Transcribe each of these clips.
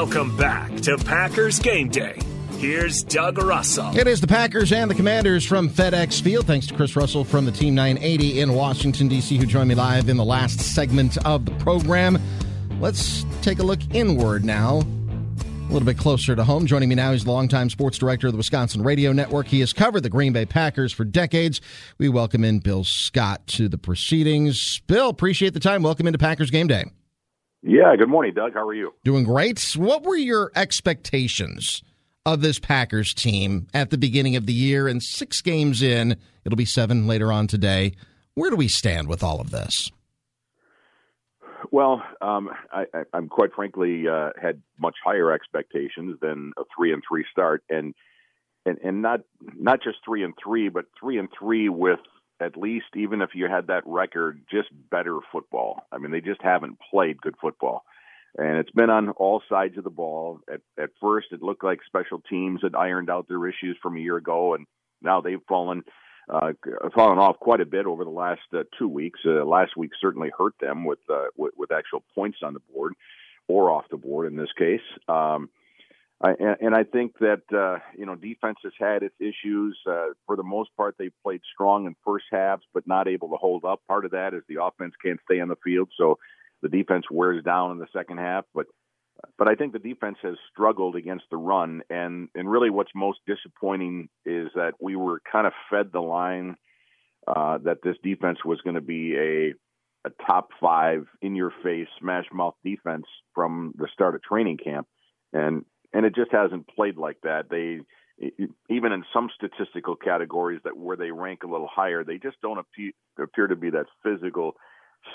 Welcome back to Packers Game Day. Here's Doug Russell. It is the Packers and the Commanders from FedEx Field. Thanks to Chris Russell from the Team 980 in Washington, D.C., who joined me live in the last segment of the program. Let's take a look inward now. A little bit closer to home. Joining me now is the longtime sports director of the Wisconsin Radio Network. He has covered the Green Bay Packers for decades. We welcome in Bill Scott to the proceedings. Bill, appreciate the time. Welcome into Packers Game Day. Yeah, good morning, Doug. How are you? Doing great. What were your expectations of this Packers team at the beginning of the year? And six games in, it'll be seven later on today. Where do we stand with all of this? Well, um, I, am quite frankly uh, had much higher expectations than a three and three start, and and and not not just three and three, but three and three with at least even if you had that record, just better football. I mean, they just haven't played good football. And it's been on all sides of the ball. At, at first, it looked like special teams had ironed out their issues from a year ago, and now they've fallen uh, fallen off quite a bit over the last uh, two weeks. Uh, last week certainly hurt them with, uh, with with actual points on the board or off the board in this case. Um, I, and I think that uh, you know defense has had its issues. Uh, for the most part, they played strong in first halves, but not able to hold up. Part of that is the offense can't stay on the field, so the defense wears down in the second half. But but I think the defense has struggled against the run, and and really what's most disappointing is that we were kind of fed the line uh, that this defense was going to be a a top five in your face smash mouth defense from the start of training camp, and and it just hasn't played like that. They even in some statistical categories that where they rank a little higher, they just don't appear, appear to be that physical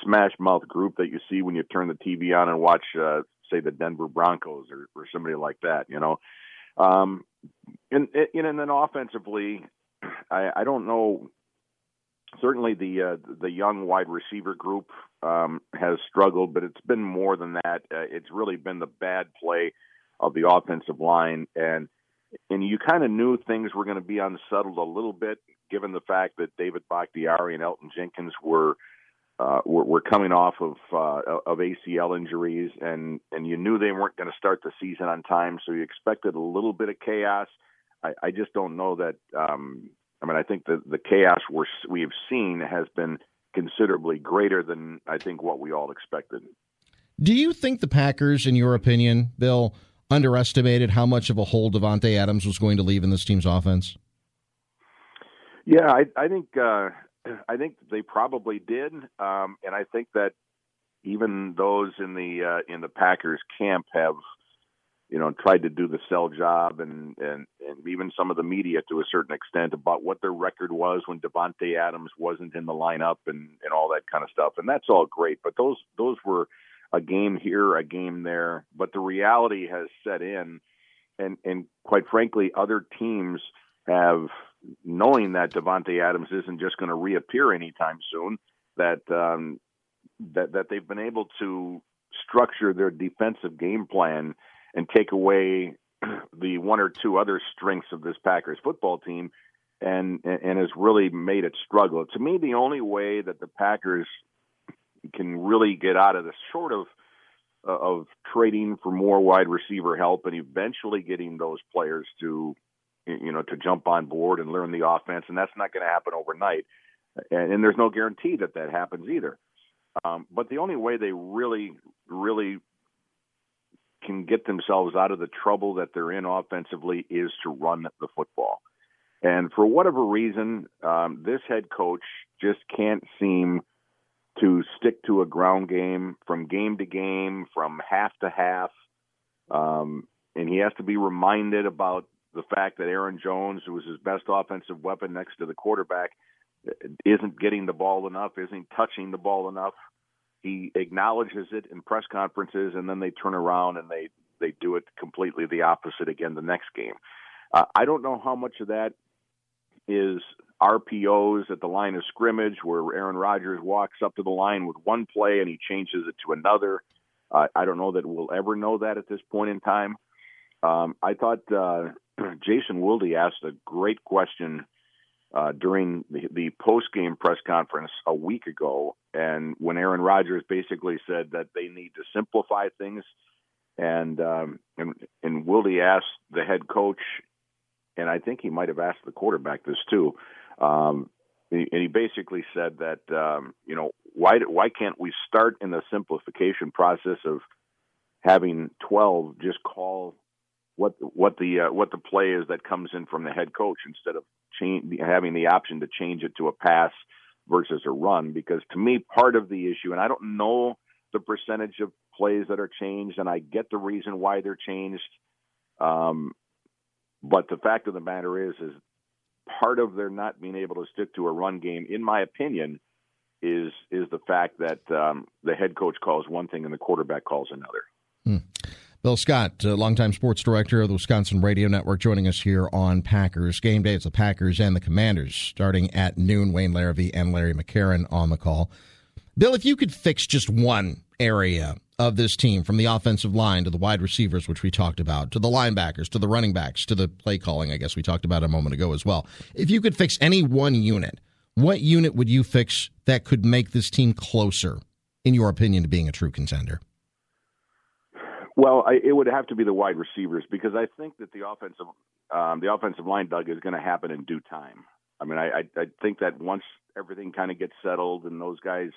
smash mouth group that you see when you turn the TV on and watch, uh, say, the Denver Broncos or, or somebody like that. You know, um, and, and then offensively, I, I don't know. Certainly, the uh, the young wide receiver group um, has struggled, but it's been more than that. Uh, it's really been the bad play of the offensive line, and and you kind of knew things were going to be unsettled a little bit, given the fact that David Bakhtiari and Elgton Jenkins were uh, were, were coming off of uh, of ACL injuries, and and you knew they weren't going to start the season on time, so you expected a little bit of chaos. I, I just don't know that. Um, I mean, I think the the chaos we're, we have seen has been considerably greater than I think what we all expected. Do you think the Packers, in your opinion, Bill? Underestimated how much of a hole Davante Adams was going to leave in this team's offense? Yeah, I, I think uh, I think they probably did, um, and I think that even those in the uh, in the Packers camp have you know tried to do the sell job and and and even some of the media to a certain extent about what their record was when Davante Adams wasn't in the lineup and and all that kind of stuff and that's all great but those those were a game here, a game there, but the reality has set in, and and quite frankly, other teams have knowing that Davante Adams isn't just going to reappear anytime soon. That um, that that they've been able to structure their defensive game plan and take away the one or two other strengths of this Packers football team and and has really made it struggle. To me, the only way that the Packers can really get out of this short of uh, of trading for more wide receiver help and eventually getting those players to you know to jump on board and learn the offense and that's not going to happen overnight. And, and there's no guarantee that that happens either. Um, but the only way they really really can get themselves out of the trouble that they're in offensively is to run the football. And for whatever reason um, this head coach just can't seem to stick to a ground game from game to game, from half to half. Um, and he has to be reminded about the fact that Aaron Jones, who was his best offensive weapon next to the quarterback, isn't getting the ball enough, isn't touching the ball enough. He acknowledges it in press conferences, and then they turn around and they they do it completely the opposite again the next game. Uh, I don't know how much of that is RPOs at the line of scrimmage where Aaron Rodgers walks up to the line with one play and he changes it to another. Uh, I don't know that we'll ever know that at this point in time. Um, I thought uh, Jason Wilde asked a great question uh, during the, the post game press conference a week ago, and when Aaron Rodgers basically said that they need to simplify things, and um, and and Wilde asked the head coach, and I think he might have asked the quarterback this too. Um, and he basically said that um, you know why why can't we start in the simplification process of having 12 just call what what the uh, what the play is that comes in from the head coach instead of change, having the option to change it to a pass versus a run? Because to me part of the issue and I don't know the percentage of plays that are changed and I get the reason why they're changed um, but the fact of the matter is is part of their not being able to stick to a run game in my opinion is is the fact that um, the head coach calls one thing and the quarterback calls another. Hmm. Bill Scott, uh, longtime sports director of the Wisconsin Radio Network, joining us here on Packers Game Day. It's the Packers and the Commanders starting at noon. Wayne Larrivee and Larry McCarren on the call. Bill, if you could fix just one area of this team, from the offensive line to the wide receivers, which we talked about, to the linebackers, to the running backs, to the play calling, I guess we talked about a moment ago as well. If you could fix any one unit, what unit would you fix that could make this team closer, in your opinion, to being a true contender? Well, I, it would have to be the wide receivers because I think that the offensive um, the offensive line, Doug, is going to happen in due time. I mean, I, I, I think that once everything kind of gets settled and those guys,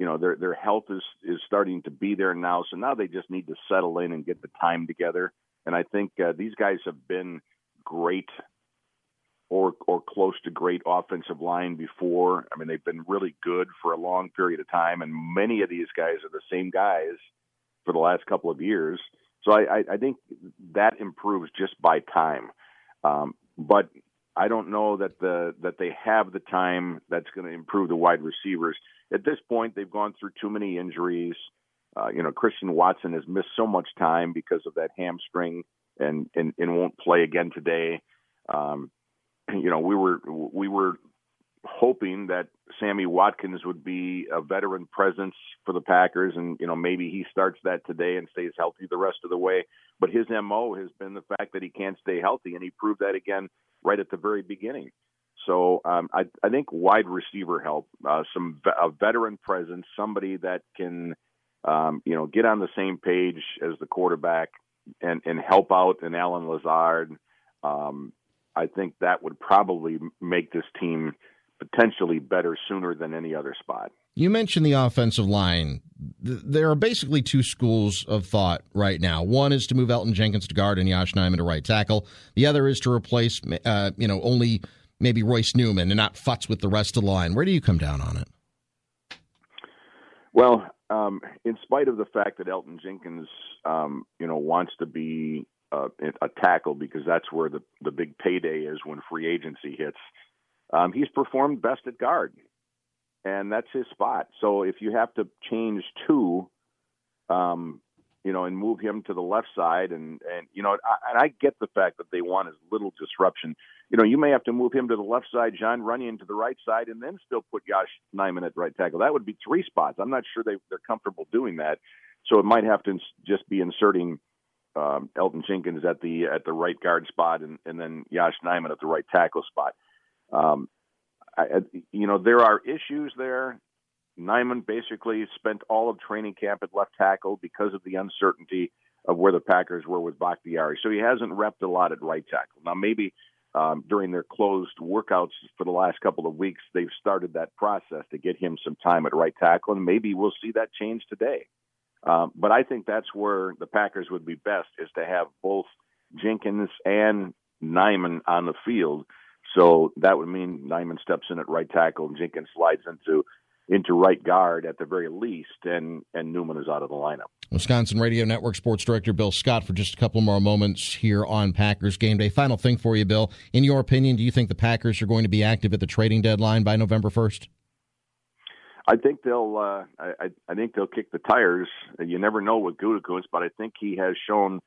you know, their their health is is starting to be there now. So now they just need to settle in and get the time together. And I think uh, these guys have been great or or close to great offensive line before. I mean, they've been really good for a long period of time, and many of these guys are the same guys for the last couple of years. So I, I think that improves just by time. Um, but I don't know that the that they have the time that's going to improve the wide receivers. At this point, they've gone through too many injuries. Uh, you know, Christian Watson has missed so much time because of that hamstring, and and, and won't play again today. Um, you know, we were we were hoping that Sammy Watkins would be a veteran presence for the Packers, and you know maybe he starts that today and stays healthy the rest of the way. But his mo has been the fact that he can't stay healthy, and he proved that again right at the very beginning. So um, I, I think wide receiver help, uh, some a veteran presence, somebody that can um, you know get on the same page as the quarterback and and help out an Allen Lazard. Um, I think that would probably make this team potentially better sooner than any other spot. You mentioned the offensive line. There are basically two schools of thought right now. One is to move Elgton Jenkins to guard and Yosh Nijman to right tackle. The other is to replace, uh, you know, only maybe Royce Newman and not futz with the rest of the line. Where do you come down on it? Well, um, in spite of the fact that Elgton Jenkins, um, you know, wants to be uh, a tackle because that's where the the big payday is when free agency hits. Um, he's performed best at guard, and that's his spot. So if you have to change two, um, you know, and move him to the left side, and and you know, I, and I get the fact that they want as little disruption. You know, you may have to move him to the left side, Jon Runyan to the right side, and then still put Yosh Nijman at right tackle. That would be three spots. I'm not sure they they're comfortable doing that. So it might have to just be inserting um, Elgton Jenkins at the at the right guard spot, and, and then Yosh Nijman at the right tackle spot. Um, I, you know, there are issues there. Nijman basically spent all of training camp at left tackle because of the uncertainty of where the Packers were with Bakhtiari. So he hasn't repped a lot at right tackle. Now, maybe um, during their closed workouts for the last couple of weeks, they've started that process to get him some time at right tackle, and maybe we'll see that change today. Um, but I think that's where the Packers would be best is to have both Jenkins and Nijman on the field so that would mean Nijman steps in at right tackle and Jenkins slides into into right guard at the very least, and and Newman is out of the lineup. Wisconsin Radio Network Sports Director Bill Scott for just a couple more moments here on Packers Game Day. Final thing for you, Bill. In your opinion, do you think the Packers are going to be active at the trading deadline by November first? I think they'll. Uh, I, I think they'll kick the tires. You never know with Gutekunst, but I think he has shown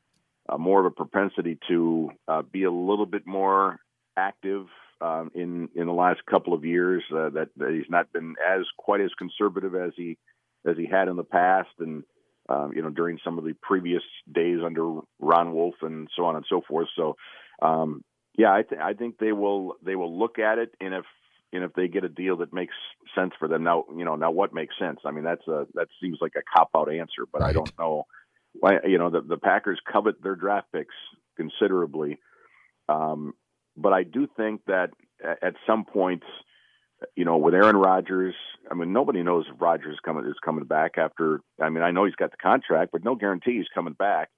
uh, more of a propensity to uh, be a little bit more active um, in in the last couple of years. Uh, that, that he's not been as quite as conservative as he as he had in the past, and um, you know during some of the previous days under Ron Wolf and so on and so forth. So, um, yeah, I, th- I think they will they will look at it, and if and if they get a deal that makes sense for them, now you know now what makes sense. I mean that's a that seems like a cop out answer, but right. I don't know you know the the Packers covet their draft picks considerably, um, but I do think that at some point, you know, with Aaron Rodgers, I mean nobody knows if Rodgers coming is coming back after. I mean I know he's got the contract, but no guarantee he's coming back.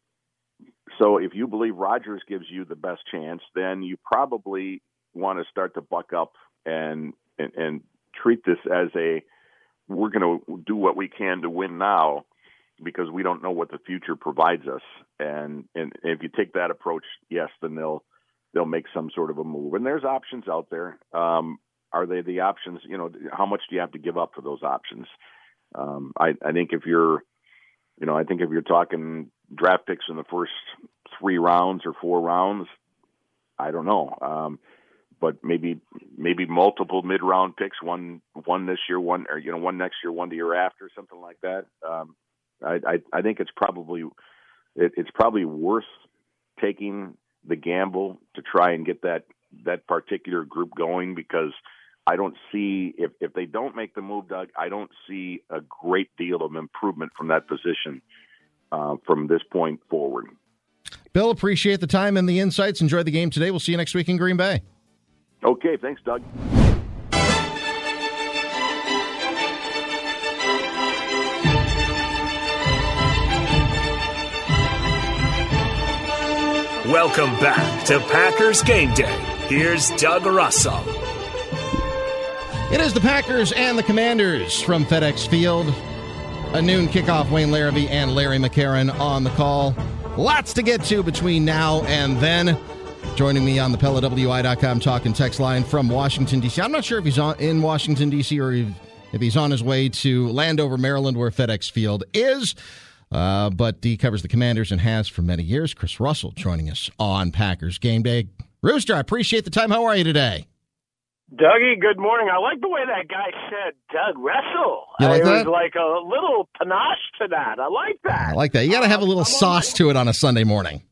So if you believe Rodgers gives you the best chance, then you probably want to start to buck up and and, and treat this as a we're going to do what we can to win now because we don't know what the future provides us. And and if you take that approach, yes, then they'll they'll make some sort of a move. And there's options out there. Um, are they the options? You know, how much do you have to give up for those options? Um, I, I think if you're, you know, I think if you're talking draft picks in the first three rounds or four rounds, I don't know. Um, but maybe maybe multiple mid round picks, one one this year, one or you know one next year, one the year after, something like that. Um, I, I I think it's probably it, it's probably worth taking the gamble to try and get that that particular group going because I don't see if if they don't make the move, Doug. I don't see a great deal of improvement from that position uh, from this point forward. Bill, appreciate the time and the insights. Enjoy the game today. We'll see you next week in Green Bay. Okay, thanks, Doug. Welcome back to Packers Game Day. Here's Doug Russell. It is the Packers and the Commanders from FedEx Field. A noon kickoff. Wayne Larrivee and Larry McCarren on the call. Lots to get to between now and then. Joining me on the PellaWI.com talk and text line from Washington, D.C. I'm not sure if he's on, in Washington, D.C. or if he's on his way to Landover, Maryland, where FedEx Field is. Uh, but he covers the Commanders and has for many years. Chris Russell joining us on Packers Game Day. Rooster, I appreciate the time. How are you today? Dougie, good morning. I like the way that guy said Doug Russell. You like it that? was like a little panache to that. I like that. I like that. You got to have a little sauce to it on a Sunday morning.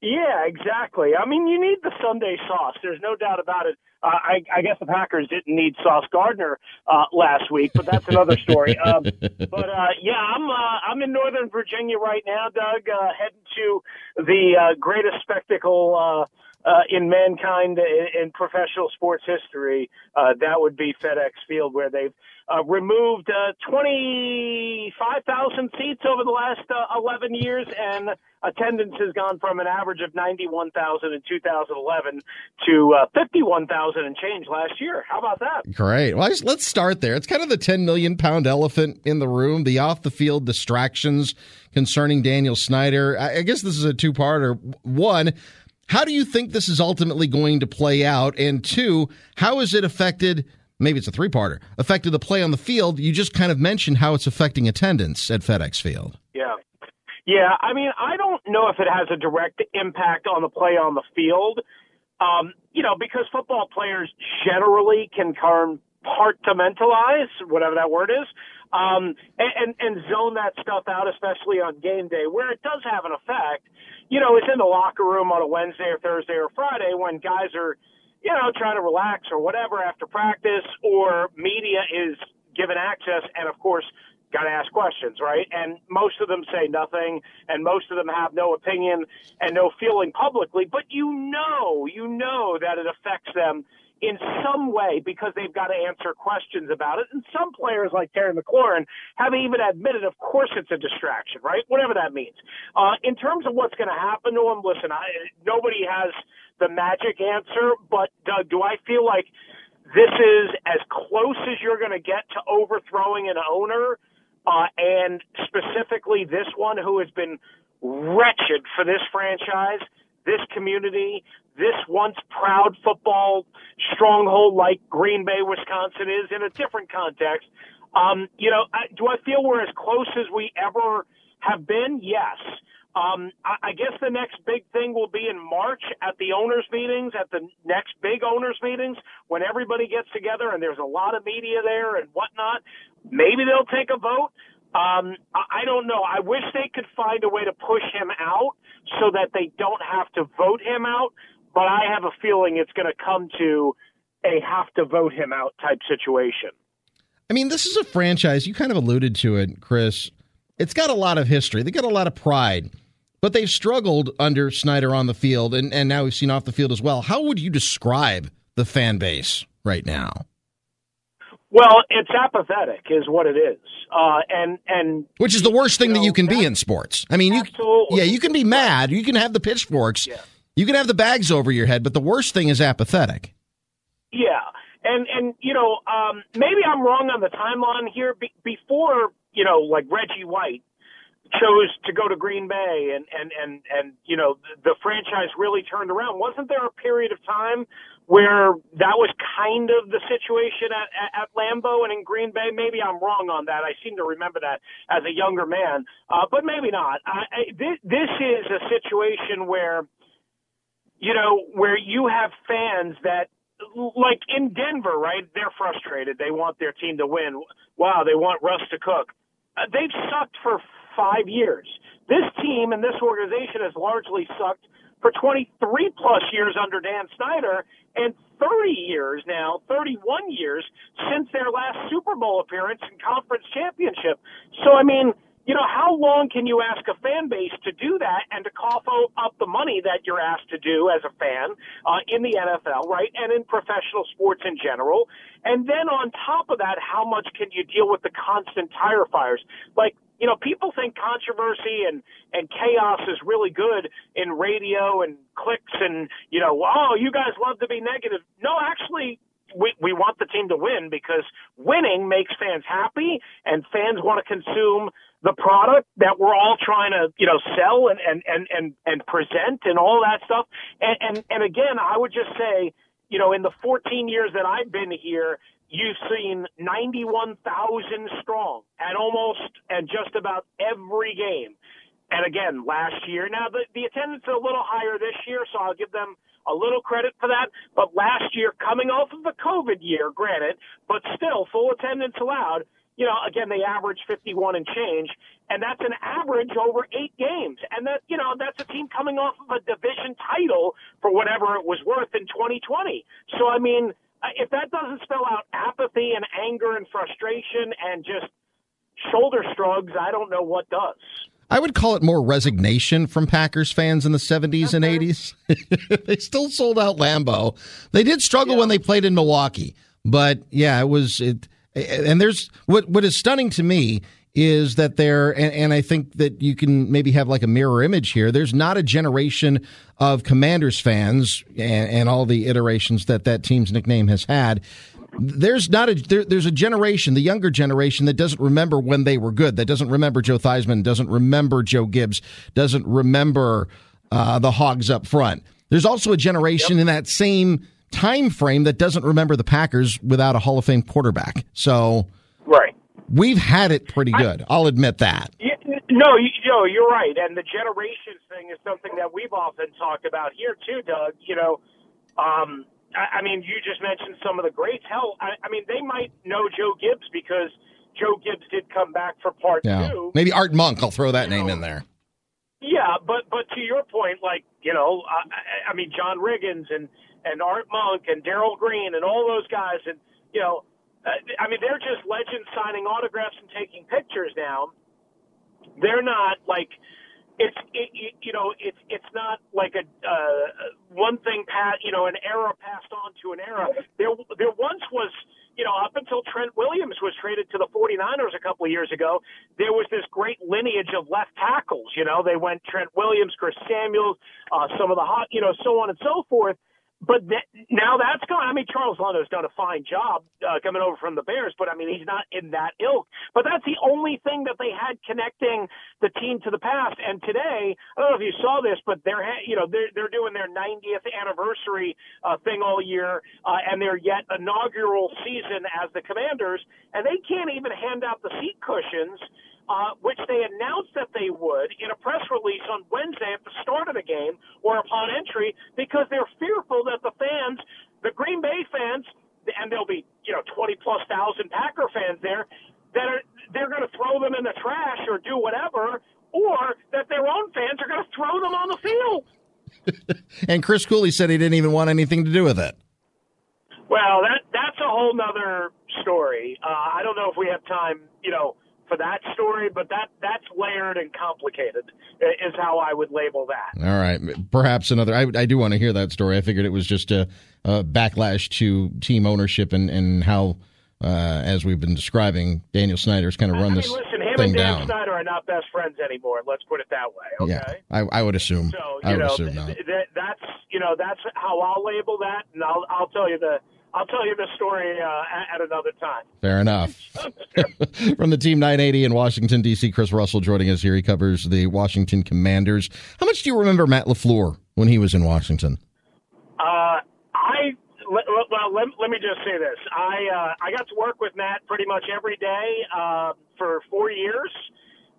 Yeah, exactly. I mean, you need the Sunday sauce. There's no doubt about it. Uh, I, I guess the Packers didn't need Sauce Gardner uh, last week, but that's another story. um, but uh, yeah, I'm uh, I'm in Northern Virginia right now, Doug, uh, heading to the uh, greatest spectacle. Uh, uh, in mankind in, in professional sports history, uh, that would be FedEx Field, where they've uh, removed uh, 25,000 seats over the last uh, 11 years, and attendance has gone from an average of 91,000 in 2011 to uh, 51,000 and change last year. How about that? Great. Well, just, let's start there. It's kind of the 10 million pound elephant in the room, the off the field distractions concerning Daniel Snyder. I, I guess this is a two parter. One, how do you think this is ultimately going to play out? And two, how has it affected? Maybe it's a three parter. Affected the play on the field. You just kind of mentioned how it's affecting attendance at FedEx Field. Yeah. Yeah, I mean, I don't know if it has a direct impact on the play on the field. Um, you know, because football players generally can compartmentalize, whatever that word is, um, and, and, and zone that stuff out, especially on game day. Where it does have an effect, you know, it's in the locker room on a Wednesday or Thursday or Friday when guys are, you know, trying to relax or whatever after practice, or media is given access, and of course, got to ask questions, right? And most of them say nothing, and most of them have no opinion and no feeling publicly. But you know, you know that it affects them in some way because they've got to answer questions about it. And some players, like Terry McLaurin, have even admitted, of course, it's a distraction, right? Whatever that means. Uh, in terms of what's going to happen to him, listen, I, nobody has the magic answer, but Doug, do I feel like this is as close as you're going to get to overthrowing an owner? Uh, and specifically this one who has been wretched for this franchise, this community, this once proud football stronghold like Green Bay, Wisconsin is in a different context. Um, you know, I, do I feel we're as close as we ever have been? Yes. Um, I, I guess the next big thing will be in March at the owners' meetings, at the next big owners' meetings, when everybody gets together and there's a lot of media there and whatnot. Maybe they'll take a vote. Um, I, I don't know. I wish they could find a way to push him out so that they don't have to vote him out but I have a feeling it's going to come to a have to vote him out type situation. I mean, this is a franchise. You kind of alluded to it, Chris. it's got a lot of history. They got a lot of pride, but they've struggled under Snyder on the field, and, and now we've seen off the field as well. How would you describe the fan base right now? Well, it's apathetic, is what it is, uh, and and which is the worst thing you know, that you can be in sports. I mean, you yeah, you can be mad, you can have the pitchforks, yeah. You can have the bags over your head, but the worst thing is apathetic. Yeah, and and you know, um, maybe I'm wrong on the timeline here. Be- before you know, like Reggie White chose to go to Green Bay, and and and and you know, the, the franchise really turned around. Wasn't there a period of time where that was kind of the situation at, at, at Lambeau and in Green Bay. Maybe I'm wrong on that. I seem to remember that as a younger man, uh, but maybe not. I, I, this, this is a situation where, you know, where you have fans that, like in Denver, right? They're frustrated. They want their team to win. Wow, they want Russ to cook. Uh, they've sucked for five years. This team and this organization has largely sucked for 23 plus years under Dan Snyder and 30 years now, 31 years since their last Super Bowl appearance and conference championship. So, I mean, you know, how long can you ask a fan base to do that and to cough up the money that you're asked to do as a fan uh, in the NFL, right, and in professional sports in general? And then on top of that, how much can you deal with the constant tire fires? Like, you know, people think controversy and and chaos is really good in radio and clicks and you know, oh, you guys love to be negative. No, actually, we, we want the team to win because winning makes fans happy and fans want to consume the product that we're all trying to, you know, sell and, and, and, and, and present and all that stuff. And, and, and again, I would just say, you know, in the 14 years that I've been here, you've seen 91,000 strong at almost and just about every game. And again, last year, now the, the attendance is a little higher this year, so I'll give them a little credit for that. But last year, coming off of the COVID year, granted, but still full attendance allowed, you know, again, they average 51 and change, and that's an average over eight games. And that, you know, that's a team coming off of a division title for whatever it was worth in 2020. So, I mean, uh, if that doesn't spell out apathy and anger and frustration and just shoulder shrugs, I don't know what does. I would call it more resignation from Packers fans in the 70s and 80s. they still sold out Lambeau. They did struggle yeah. when they played in Milwaukee, but yeah, it was it and there's what what is stunning to me is that there and, and, I think that you can maybe have like a mirror image here. There's not a generation of Commanders fans and, and all the iterations that that team's nickname has had. There's not a there, there's a generation, the younger generation, that doesn't remember when they were good. That doesn't remember Joe Theismann, doesn't remember Joe Gibbs, doesn't remember uh, the Hogs up front. There's also a generation yep. in that same time frame that doesn't remember the Packers without a Hall of Fame quarterback. So, right, we've had it pretty good. I, will admit that. Yeah, no, you, you know, you're right, and the generations thing is something that we've often talked about here too, Doug. You know, um, I, I mean, you just mentioned some of the greats. Hell, I, I mean, they might know Joe Gibbs because Joe Gibbs did come back for part yeah. two. Maybe Art Monk. I'll throw that you name know, in there. Yeah, but but to your point, like you know, I, I mean, John Riggins and and Art Monk and Darrell Green and all those guys, and you know, uh, I mean, they're just legends signing autographs and taking pictures now. They're not like it's it, it, you know it's it's not like a uh, one thing pat you know an era passed on to an era. There there once was you know, up until Trent Williams was traded to the 49ers a couple of years ago, there was this great lineage of left tackles. You know, they went Trent Williams, Chris Samuels, uh, some of the hot, you know, so on and so forth. But th- now that's gone. I mean, Charles Leno's done a fine job uh, coming over from the Bears, but I mean, he's not in that ilk. But that's the only thing that they had connecting the team to the past. And today, I don't know if you saw this, but they're you know they're they're doing their 90th anniversary uh, thing all year, uh, and their yet inaugural season as the Commanders, and they can't even hand out the seat cushions uh, which they announced that they would in a press release on Wednesday at the start of the game or upon entry because they're fearful that the fans, the Green Bay fans, and there'll be you know 20 plus thousand Packer fans there that are they're going to throw them in the trash or do whatever, or that their own fans are going to throw them on the field. and Chris Cooley said he didn't even want anything to do with it. Well, that that's a whole nother story. Uh, I don't know if we have time, you know, for that story, but that that's layered and complicated is how I would label that. All right, perhaps another. I, I do want to hear that story. I figured it was just a, a backlash to team ownership and and how, uh, as we've been describing, Daniel Snyder's kind of run I mean, this listen, him thing and Dan down. Snyder are not best friends anymore. Let's put it that way. Okay. Yeah, I, I would assume. So I you would know assume th- th- that's you know that's how I'll label that, and I'll I'll tell you the I'll tell you the story uh, at, another time. Fair enough. From the Team 980 in Washington, D.C., Chris Russell joining us here. He covers the Washington Commanders. How much do you remember Matt LaFleur when he was in Washington? Uh, I well, let, let me just say this. I uh, I got to work with Matt pretty much every day uh, for four years.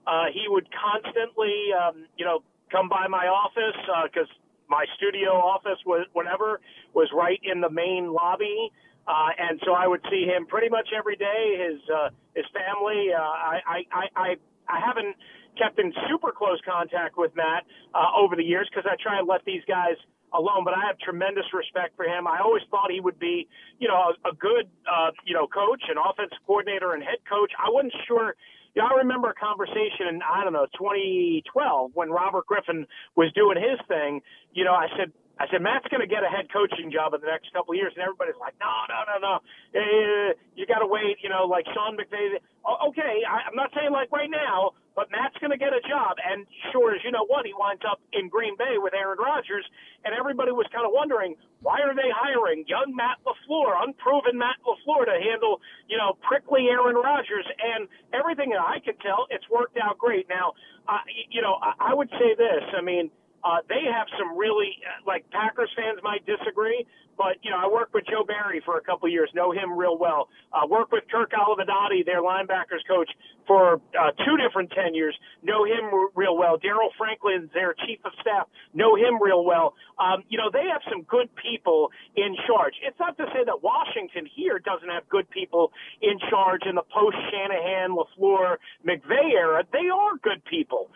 Uh, he would constantly, um, you know, come by my office because my studio office was whatever was right in the main lobby. Uh, and so I would see him pretty much every day. His uh, his family. Uh, I, I I I haven't kept in super close contact with Matt uh, over the years because I try and let these guys alone. But I have tremendous respect for him. I always thought he would be, you know, a, a good, uh, you know, coach and offensive coordinator and head coach. I wasn't sure. Know, I remember a conversation in I don't know 2012 when Robert Griffin was doing his thing. You know, I said. I said Matt's going to get a head coaching job in the next couple of years, and everybody's like, "No, no, no, no, eh, you got to wait." You know, like Sean McVay. Oh, okay, I'm not saying like right now, but Matt's going to get a job, and sure as you know what, he winds up in Green Bay with Aaron Rodgers, and everybody was kind of wondering why are they hiring young Matt Lafleur, unproven Matt Lafleur, to handle you know prickly Aaron Rodgers, and everything that I can tell, it's worked out great. Now, uh, you know, I would say this. I mean. Uh, they have some really uh, like Packers fans might disagree, but you know I worked with Joe Barry for a couple of years, know him real well. Uh, worked with Kirk Olivadotti, their linebackers coach, for uh, two different tenures, know him real well. Daryl Franklin, their chief of staff, know him real well. Um, you know they have some good people in charge. It's not to say that Washington here doesn't have good people in charge in the post Shanahan, Lafleur, McVay era. They are good people.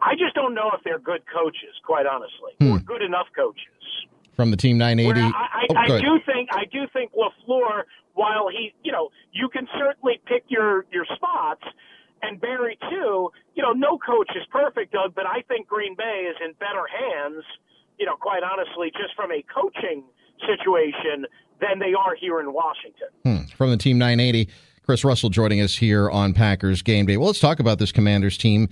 I just don't know if they're good coaches, quite honestly, Hmm. or good enough coaches. From the Team 980. Where I, I, oh, I do think I do think Lafleur, while he, you know, you can certainly pick your your spots, and Barry too. You know, no coach is perfect, Doug, but I think Green Bay is in better hands. You know, quite honestly, just from a coaching situation than they are here in Washington. Hmm. From the Team 980, Chris Russell joining us here on Packers Game Day. Well, let's talk about this Commanders team.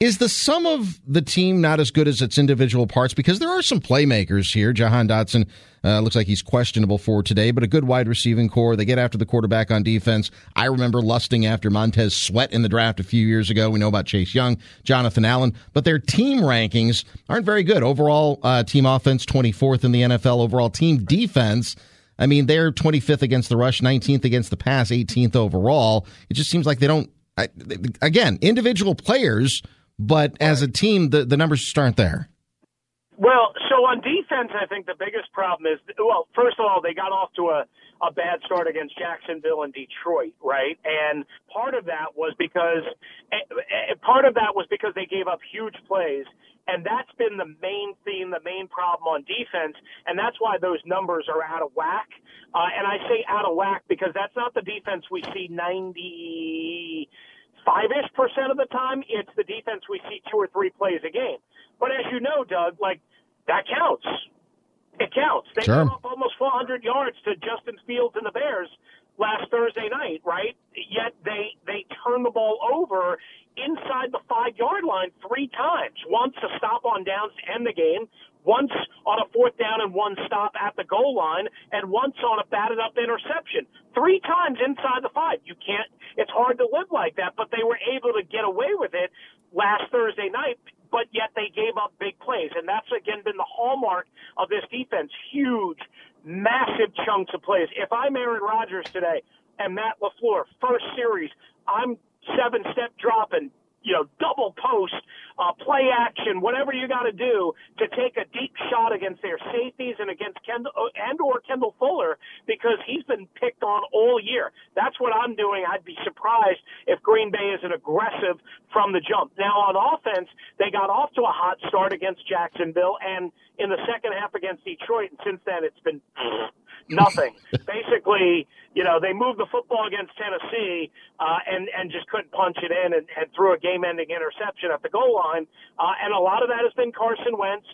Is the sum of the team not as good as its individual parts? Because there are some playmakers here. Jahan Dotson uh, looks like he's questionable for today, but a good wide receiving core. They get after the quarterback on defense. I remember lusting after Montez Sweat in the draft a few years ago. We know about Chase Young, Jonathan Allen, but their team rankings aren't very good. Overall uh, team offense, 24th in the NFL. Overall team defense, I mean, they're 25th against the rush, 19th against the pass, 18th overall. It just seems like they don't. I, again, individual players, but as a team, the, the numbers just aren't there. Well, so on defense, I think the biggest problem is well, first of all, they got off to a a bad start against Jacksonville and Detroit, right? And part of that was because eh, eh, part of that was because they gave up huge plays, and that's been the main theme, the main problem on defense, and that's why those numbers are out of whack. Uh, and I say out of whack because that's not the defense we see ninety five ish percent of the time. It's the defense we see two or three plays a game. But as you know, Doug, like that counts. It counts. They Sure. gave up almost 400 yards to Justin Fields and the Bears last Thursday night, right? Yet they they turn the ball over inside the five yard line three times. Once a stop on downs to end the game, once on a fourth down and one stop at the goal line, and once on a batted up interception. Three times inside the five. You can't. It's hard to live like that, but they were able to get away with it last Thursday night. But yet they gave up big plays, and that's again been the hallmark of this defense. Huge, massive chunks of plays. If I'm Aaron Rodgers today and Matt Lafleur, first series, I'm seven step dropping, you know, double post, uh, play action, whatever you got to do to take a deep shot against their safeties and against Kendall and or Kendall Fuller because he's been picked on all year. That's what I'm doing. I'd be surprised if Green Bay isn't aggressive from the jump. Now on offense, they got off to a hot start against Jacksonville and in the second half against Detroit, and since then it's been nothing. Basically, you know, they moved the football against Tennessee uh, and and just couldn't punch it in and, and threw a game-ending interception at the goal line. Uh, and a lot of that has been Carson Wentz.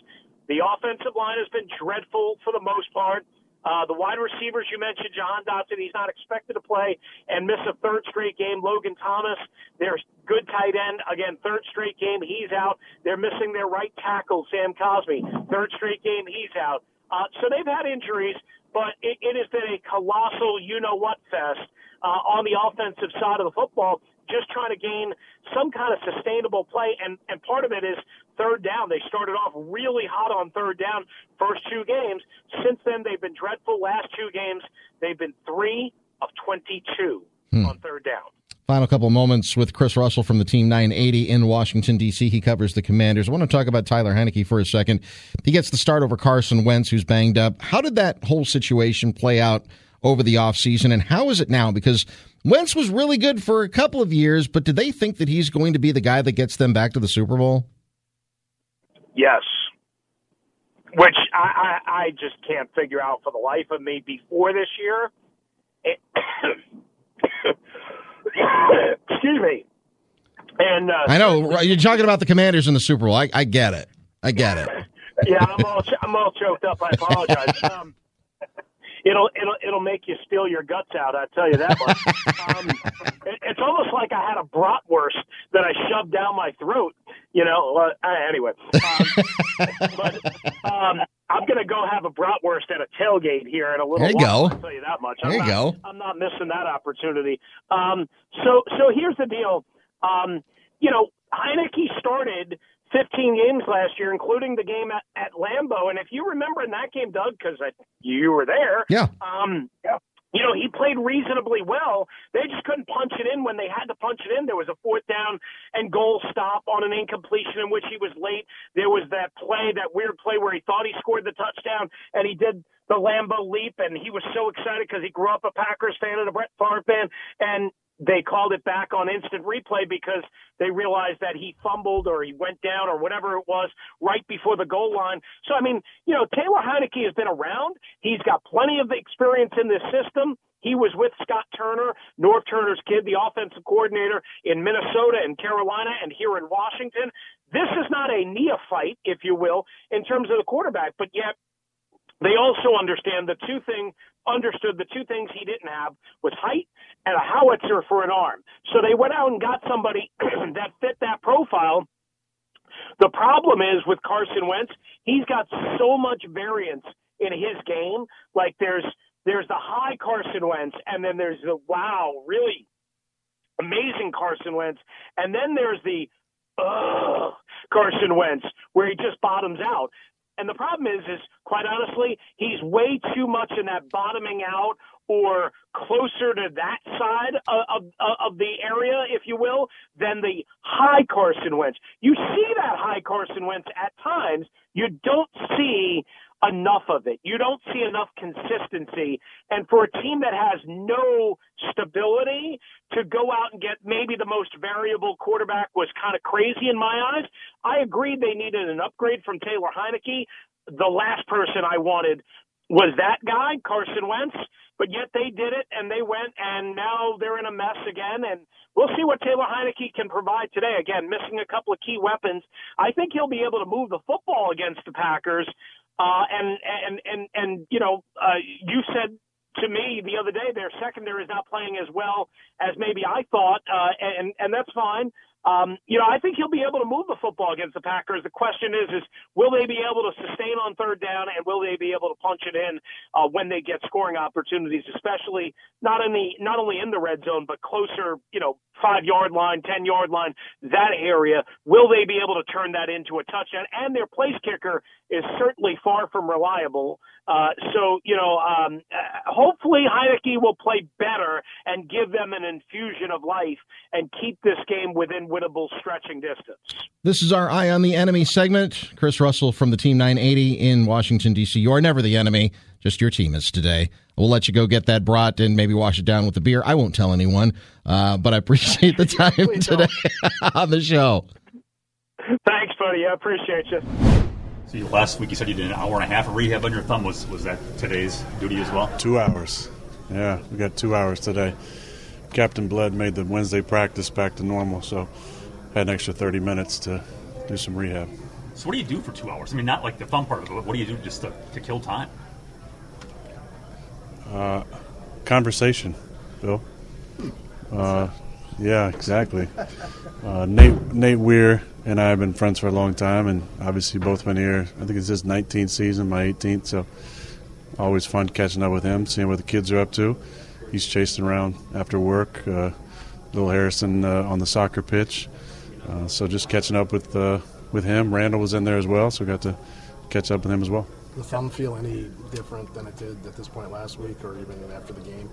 The offensive line has been dreadful for the most part. Uh, the wide receivers you mentioned, Jahan Dotson, he's not expected to play and miss a third straight game. Logan Thomas, their good tight end, again, third straight game, he's out. They're missing their right tackle, Sam Cosmi. Third straight game, he's out. Uh, so they've had injuries, but it, it has been a colossal you know what fest uh, on the offensive side of the football just trying to gain some kind of sustainable play. And, and part of it is third down. They started off really hot on third down first two games. Since then, they've been dreadful. Last two games, they've been three of 22 hmm. on third down. Final couple moments with Chris Russell from the Team 980 in Washington, D.C. He covers the Commanders. I want to talk about Tyler Heinicke for a second. He gets the start over Carson Wentz, who's banged up. How did that whole situation play out over the offseason, and how is it now? Because Wentz was really good for a couple of years, but do they think that he's going to be the guy that gets them back to the Super Bowl? Yes. Which I, I, I just can't figure out for the life of me before this year. It, excuse me. And uh, I know you're talking about the Commanders in the Super Bowl. I, I get it. I get it. yeah, I'm all I'm all choked up. I apologize. Um, it'll it'll it'll make you spill your guts out. I tell you that much. um, it, it's almost like I had a bratwurst that I shoved down my throat. You know. Uh, anyway, um, but um, I'm going to go have a bratwurst at a tailgate here in a little there you while. Go. I'll tell you that much. There I'm you not, go. I'm not missing that opportunity. Um, so so here's the deal. Um, you know, Heinicke started 15 games last year, including the game at, at Lambeau. And if you remember in that game, Doug, because you were there, yeah, um, yeah. You know, he played reasonably well. They just couldn't punch it in when they had to punch it in. There was a fourth down and goal stop on an incompletion in which he was late. There was that play, that weird play where he thought he scored the touchdown and he did the Lambeau leap and he was so excited because he grew up a Packers fan and a Brett Favre fan and they called it back on instant replay because they realized that he fumbled or he went down or whatever it was right before the goal line. So, I mean, you know, Taylor Heinicke has been around. He's got plenty of experience in this system. He was with Scott Turner, Norv Turner's kid, the offensive coordinator in Minnesota and Carolina and here in Washington. This is not a neophyte, if you will, in terms of the quarterback, but yet they also understand the two thing understood the two things he didn't have was height and a howitzer for an arm. So they went out and got somebody that fit that profile. The problem is with Carson Wentz, he's got so much variance in his game. Like there's there's the high Carson Wentz, and then there's the wow, really amazing Carson Wentz, and then there's the Ugh, Carson Wentz, where he just bottoms out. And the problem is, is quite honestly, he's way too much in that bottoming out or closer to that side of, of, of the area, if you will, than the high Carson Wentz. You see that high Carson Wentz at times. You don't see enough of it. You don't see enough consistency. And for a team that has no stability to go out and get maybe the most variable quarterback was kind of crazy in my eyes. I agreed they needed an upgrade from Taylor Heinicke. The last person I wanted was that guy, Carson Wentz. But yet they did it and they went and now they're in a mess again. And we'll see what Taylor Heinicke can provide today. Again, missing a couple of key weapons. I think he'll be able to move the football against the Packers. Uh, and, and, and, and, you know, uh, you said to me the other day their secondary is not playing as well as maybe I thought, uh, and, and that's fine. Um, you know, I think he'll be able to move the football against the Packers. The question is, is will they be able to sustain on third down, and will they be able to punch it in uh, when they get scoring opportunities, especially not in the not only in the red zone but closer, you know, five yard line, ten yard line, that area. Will they be able to turn that into a touchdown? And their place kicker is certainly far from reliable. Uh, so you know, um, uh, hopefully Heinicke will play better and give them an infusion of life and keep this game within winnable stretching distance. This is our Eye on the Enemy segment. Chris Russell from the Team 980 in Washington, D.C. You are never the enemy, just your team is today. We'll let you go get that brought and maybe wash it down with a beer. I won't tell anyone, uh, but I appreciate the time today on the show. Thanks, buddy. I appreciate you. So last week you said you did an hour and a half of rehab on your thumb. Was was that today's duty as well? Two hours. Yeah, we got two hours today. Captain Bled made the Wednesday practice back to normal, so had an extra 30 minutes to do some rehab. So what do you do for two hours? I mean, not like the fun part of it, but what do you do just to, to kill time? Uh, conversation, Bill. Uh, yeah, exactly. Uh, Nate Nate Weir and I have been friends for a long time, and obviously both been here. I think it's his 19th season, my 18th. So always fun catching up with him, seeing what the kids are up to. He's chasing around after work. Uh, Little Harrison uh, on the soccer pitch. Uh, so just catching up with uh, with him. Randall was in there as well, so got to catch up with him as well. The thumb feel any different than it did at this point last week, or even after the game?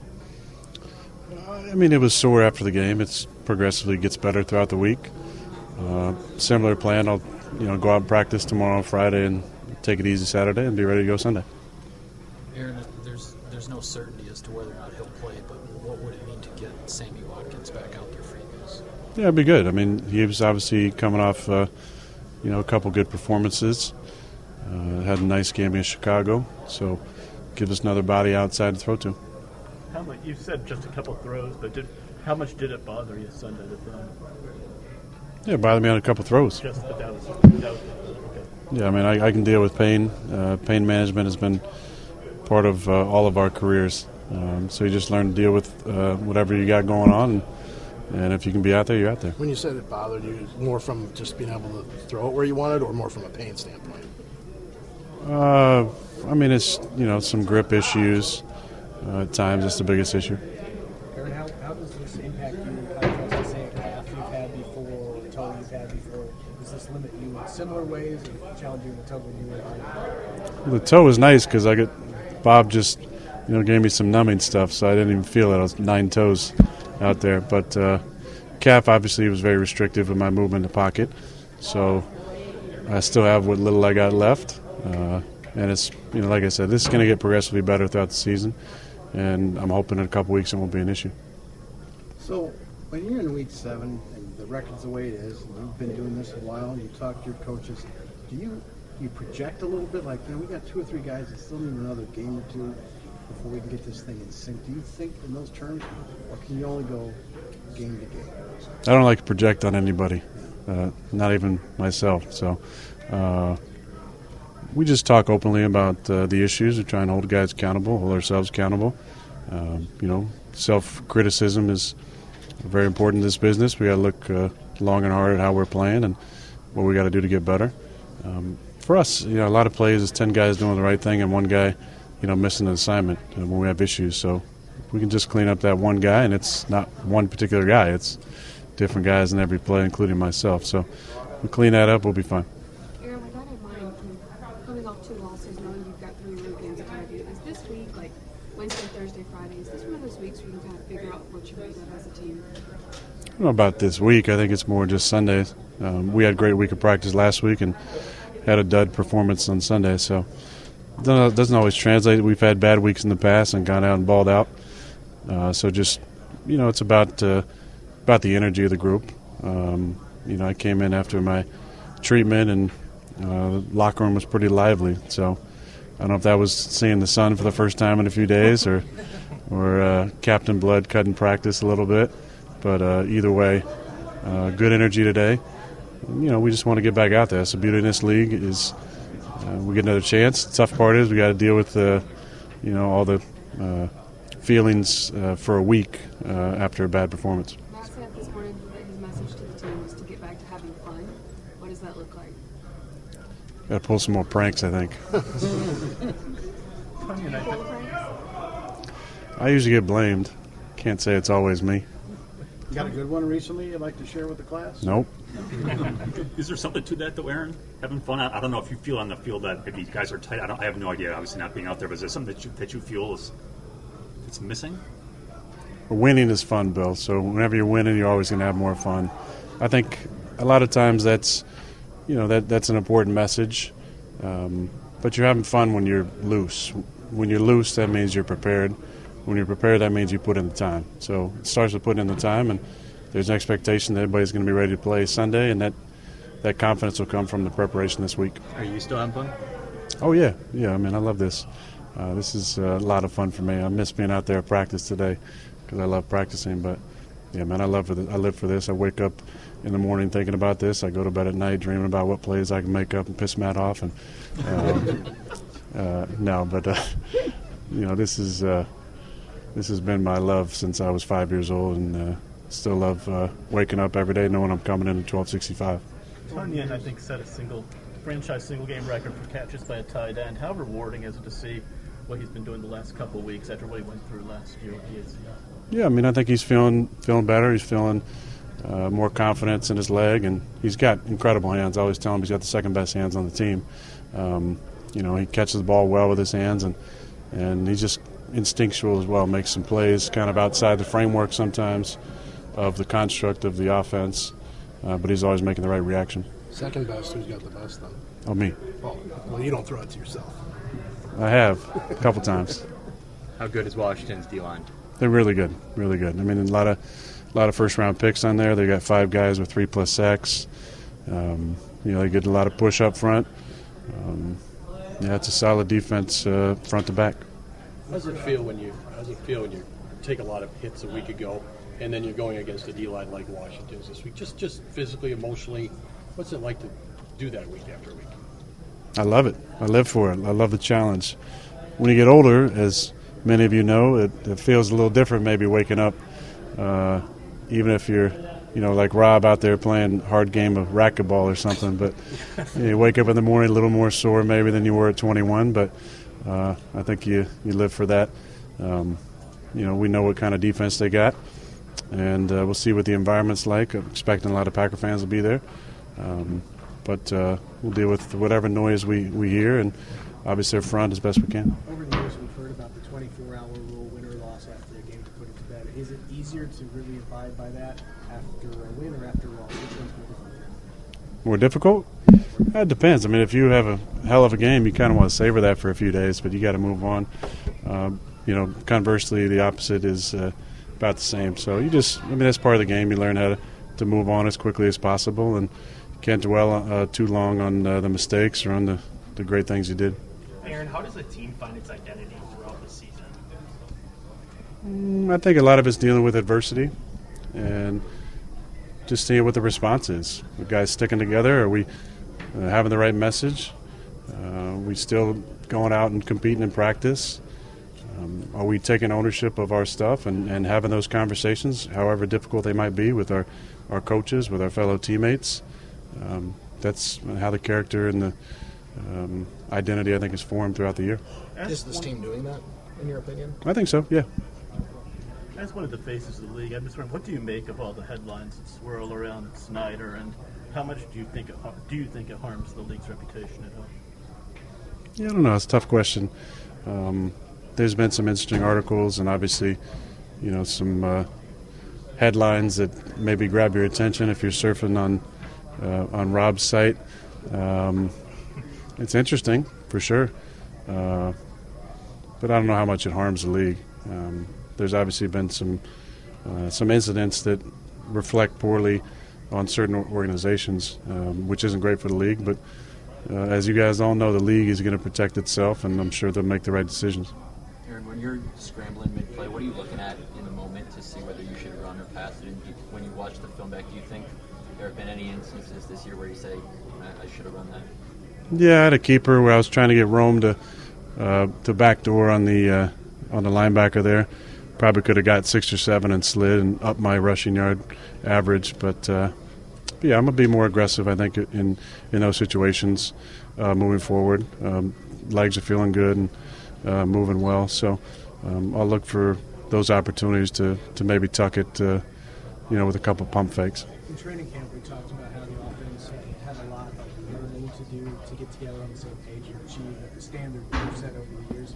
I mean, it was sore after the game. It's progressively gets better throughout the week. Uh, similar plan. I'll you know go out and practice tomorrow, Friday, and take it easy Saturday, and be ready to go Sunday. Aaron, there's there's no certainty as to whether or not he'll play, but what would it mean to get Sammy Watkins back out there for you guys? Yeah, it'd be good. I mean, he was obviously coming off uh, you know a couple good performances. Uh, had a nice game in Chicago, so give us another body outside to throw to. How much? You said just a couple throws, but did how much did it bother you Sunday? The thumb? Yeah, bothered me on a couple throws. Just that, that was, that was okay. Yeah, I mean, I, I can deal with pain. Uh, pain management has been part of uh, all of our careers. Um, so you just learn to deal with uh, whatever you got going on, and, and, if you can be out there, you're out there. When you said it bothered you, more from just being able to throw it where you wanted, or more from a pain standpoint? Uh, I mean, it's you know some grip issues. Uh, at times, it's the biggest issue. Aaron, how, how does this impact you? Does the same calf you've had before, or toe you've had before? Does this limit you in similar ways, or challenge you in the toe when you were well, The toe was nice because I got Bob just you know gave me some numbing stuff, so I didn't even feel it. I was nine toes out there, but uh, calf obviously was very restrictive in my movement in the pocket, so I still have what little I got left. Uh, and it's you know like I said, this is going to get progressively better throughout the season, and I'm hoping in a couple weeks it won't be an issue. So when you're in week seven and the record's the way it is, and you've been doing this a while, and you talk to your coaches, do you you project a little bit like, you know, we got two or three guys that still need another game or two before we can get this thing in sync? Do you think in those terms, or can you only go game to game? I don't like to project on anybody, uh, not even myself. So. Uh, we just talk openly about uh, the issues. We try and hold guys accountable, hold ourselves accountable. Um, you know, self criticism is very important in this business. We got to look uh, long and hard at how we're playing and what we got to do to get better. Um, for us, you know, a lot of plays is ten guys doing the right thing and one guy, you know, missing an assignment when we have issues. So we can just clean up that one guy, and it's not one particular guy. It's different guys in every play, including myself. So we clean that up, we'll be fine. About this week. I think it's more just Sundays. Um, we had a great week of practice last week and had a dud performance on Sunday. So it doesn't always translate. We've had bad weeks in the past and gone out and balled out. Uh, so just you know, it's about uh, about the energy of the group. Um, you know, I came in after my treatment and uh, the locker room was pretty lively. So I don't know if that was seeing the sun for the first time in a few days or or uh, Captain Blood cutting practice a little bit. But uh, either way, uh, good energy today. You know, we just want to get back out there. So beauty in this league is uh, we get another chance. The tough part is we got to deal with the, you know, all the uh, feelings uh, for a week uh, after a bad performance. Matt said this morning that his message to the team was to get back to having fun. What does that look like? Got to pull some more pranks, I think. I usually get blamed. Can't say it's always me. You got a good one recently you'd like to share with the class? Nope. Is there something to that, though, Aaron? Having fun? I, I don't know if you feel on the field that maybe guys are tight. I, don't, I have no idea, obviously, not being out there, but is there something that you, that you feel is it's missing? Winning is fun, Bill. So whenever you're winning, you're always going to have more fun. I think a lot of times that's, you know, that that's an important message. Um, but you're having fun when you're loose. When you're loose, that means you're prepared when you're prepared, that means you put in the time. So it starts with putting in the time, and there's an expectation that everybody's going to be ready to play Sunday, and that that confidence will come from the preparation this week. Are you still having fun? Oh yeah, yeah. I mean, I love this. Uh, this is a lot of fun for me. I miss being out there at practice today because I love practicing. But yeah, man, I love for I live for this. I wake up in the morning thinking about this. I go to bed at night dreaming about what plays I can make up and piss Matt off. And um, uh, no, but uh, you know, this is uh, this has been my love since I was five years old, and uh, still love uh, waking up every day knowing I'm coming in at 1265. Tonyan, I think, set a single franchise single game record for catches by a tight end. How rewarding is it to see what he's been doing the last couple of weeks after what he went through last year with the ACL? Yeah, I mean, I think he's feeling feeling better. He's feeling uh, more confidence in his leg, and he's got incredible hands. I always tell him he's got the second best hands on the team. Um, you know, he catches the ball well with his hands, and and he's just instinctual as well. Makes some plays kind of outside the framework sometimes of the construct of the offense, uh, but he's always making the right reaction. Second best, who's got the best then? Oh, me. Well, well, you don't throw it to yourself. I have a couple times. How good is Washington's D line? They're really good, really good. I mean, a lot of a lot of first round picks on there. They got five guys with three plus sacks. Um, you know, they get a lot of push up front. Um, yeah, it's a solid defense uh, front to back. How does it feel when you How does it feel when you take a lot of hits a week ago, and then you're going against a D line like Washington's this week? Just just physically, emotionally, what's it like to do that week after week? I love it. I live for it. I love the challenge. When you get older, as many of you know, it, it feels a little different. Maybe waking up, uh, even if you're, you know, like Rob out there playing hard game of racquetball or something. But you, know, you wake up in the morning a little more sore maybe than you were at 21. But uh, I think you you live for that. Um, you know, we know what kind of defense they got, and uh, we'll see what the environment's like. I'm expecting a lot of Packer fans will be there. Um, but uh, we'll deal with whatever noise we, we hear and obviously front as best we can. Over the years, we've heard about the 24-hour rule, win or loss after a game to put it to bed. Is it easier to really abide by that after a win or after a loss? Which one's more difficult? That depends. I mean, if you have a hell of a game, you kind of want to savor that for a few days, but you got to move on. Um, you know, conversely, the opposite is uh, about the same. So you just, I mean, that's part of the game. You learn how to, to move on as quickly as possible and can't dwell uh, too long on uh, the mistakes or on the, the great things you did. Aaron, how does a team find its identity throughout the season? Mm, I think a lot of it's dealing with adversity just seeing what the response is. The guys sticking together? Are we uh, having the right message? Uh, are we still going out and competing in practice? Um, are we taking ownership of our stuff and, and having those conversations, however difficult they might be, with our, our coaches, with our fellow teammates? Um, that's how the character and the um, identity, I think, is formed throughout the year. Is this team doing that, in your opinion? I think so. Yeah. As one of the faces of the league, I'm just wondering, what do you make of all the headlines that swirl around Snyder, and how much do you think it, do you think it harms the league's reputation at home? Yeah, I don't know. It's a tough question. Um, there's been some interesting articles, and obviously, you know, some uh, headlines that maybe grab your attention if you're surfing on uh, on Rob's site. Um, it's interesting for sure, uh, but I don't know how much it harms the league. Um, there's obviously been some uh, some incidents that reflect poorly on certain organizations, um, which isn't great for the league. But uh, as you guys all know, the league is going to protect itself, and I'm sure they'll make the right decisions. Aaron, when you're scrambling mid-play, what are you looking at in the moment to see whether you should run or pass it? And when you watch the film back, do you think there have been any instances this year where you say, I, I should have run that? Yeah, I had a keeper where I was trying to get Rome to uh, to backdoor on the uh, on the linebacker there. Probably could have got six or seven and slid and up my rushing yard average, but, uh, yeah, I'm gonna be more aggressive. I think in in those situations uh, moving forward. Um, legs are feeling good and uh, moving well, so um, I'll look for those opportunities to, to maybe tuck it, uh, you know, with a couple pump fakes. In training camp, we talked about how the offense had a lot of learning to do to get together on the same page and achieve the standard we've set over the years.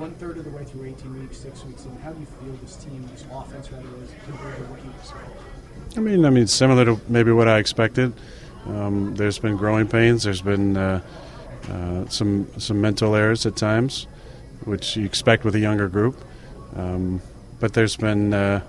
One third of the way through 18 weeks, six weeks in, how do you feel this team, this offense rather, is compared to what you expected? I mean, I mean, similar to maybe what I expected. Um, there's been growing pains. There's been uh, uh, some some mental errors at times, which you expect with a younger group. Um, but there's been uh,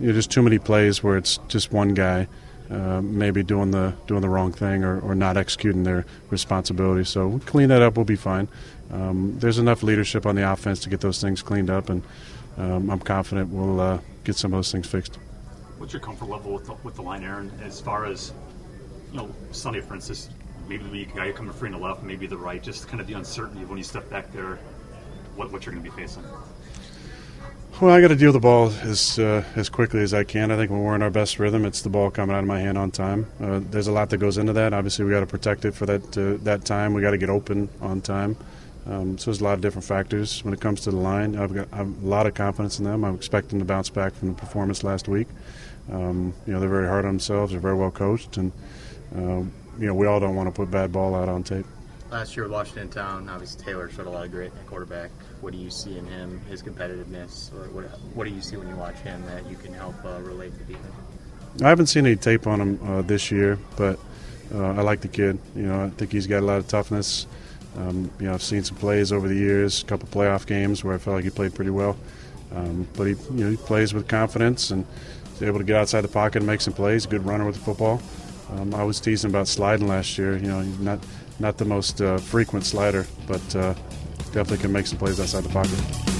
you know, just too many plays where it's just one guy uh, maybe doing the doing the wrong thing or, or not executing their responsibility. So we clean that up, we'll be fine. Um, there's enough leadership on the offense to get those things cleaned up, and um, I'm confident we'll uh, get some of those things fixed. What's your comfort level with the, with the line, Aaron? As far as you know, Sunday, for instance, maybe the guy coming free on the left, maybe the right, just kind of the uncertainty of when you step back there, what, what you're going to be facing. Well, I got to deal the ball as uh, as quickly as I can. I think when we're in our best rhythm, it's the ball coming out of my hand on time. Uh, there's a lot that goes into that. Obviously, we got to protect it for that uh, that time. We got to get open on time. Um, so there's a lot of different factors when it comes to the line. I've got I've a lot of confidence in them. I'm expecting to bounce back from the performance last week. Um, you know, they're very hard on themselves. They're very well coached, and uh, you know, we all don't want to put bad ball out on tape. Last year Washington Town, obviously Taylor showed a lot of grit at quarterback. What do you see in him, his competitiveness? Or what, what do you see when you watch him that you can help uh, relate to the defense? I haven't seen any tape on him uh, this year, but uh, I like the kid. You know, I think he's got a lot of toughness. Um, you know, I've seen some plays over the years, a couple playoff games where I felt like he played pretty well. Um, but he, you know, he plays with confidence and he's able to get outside the pocket and make some plays. Good runner with the football. Um, I was teasing about sliding last year. You know, not not the most uh, frequent slider, but uh, definitely can make some plays outside the pocket.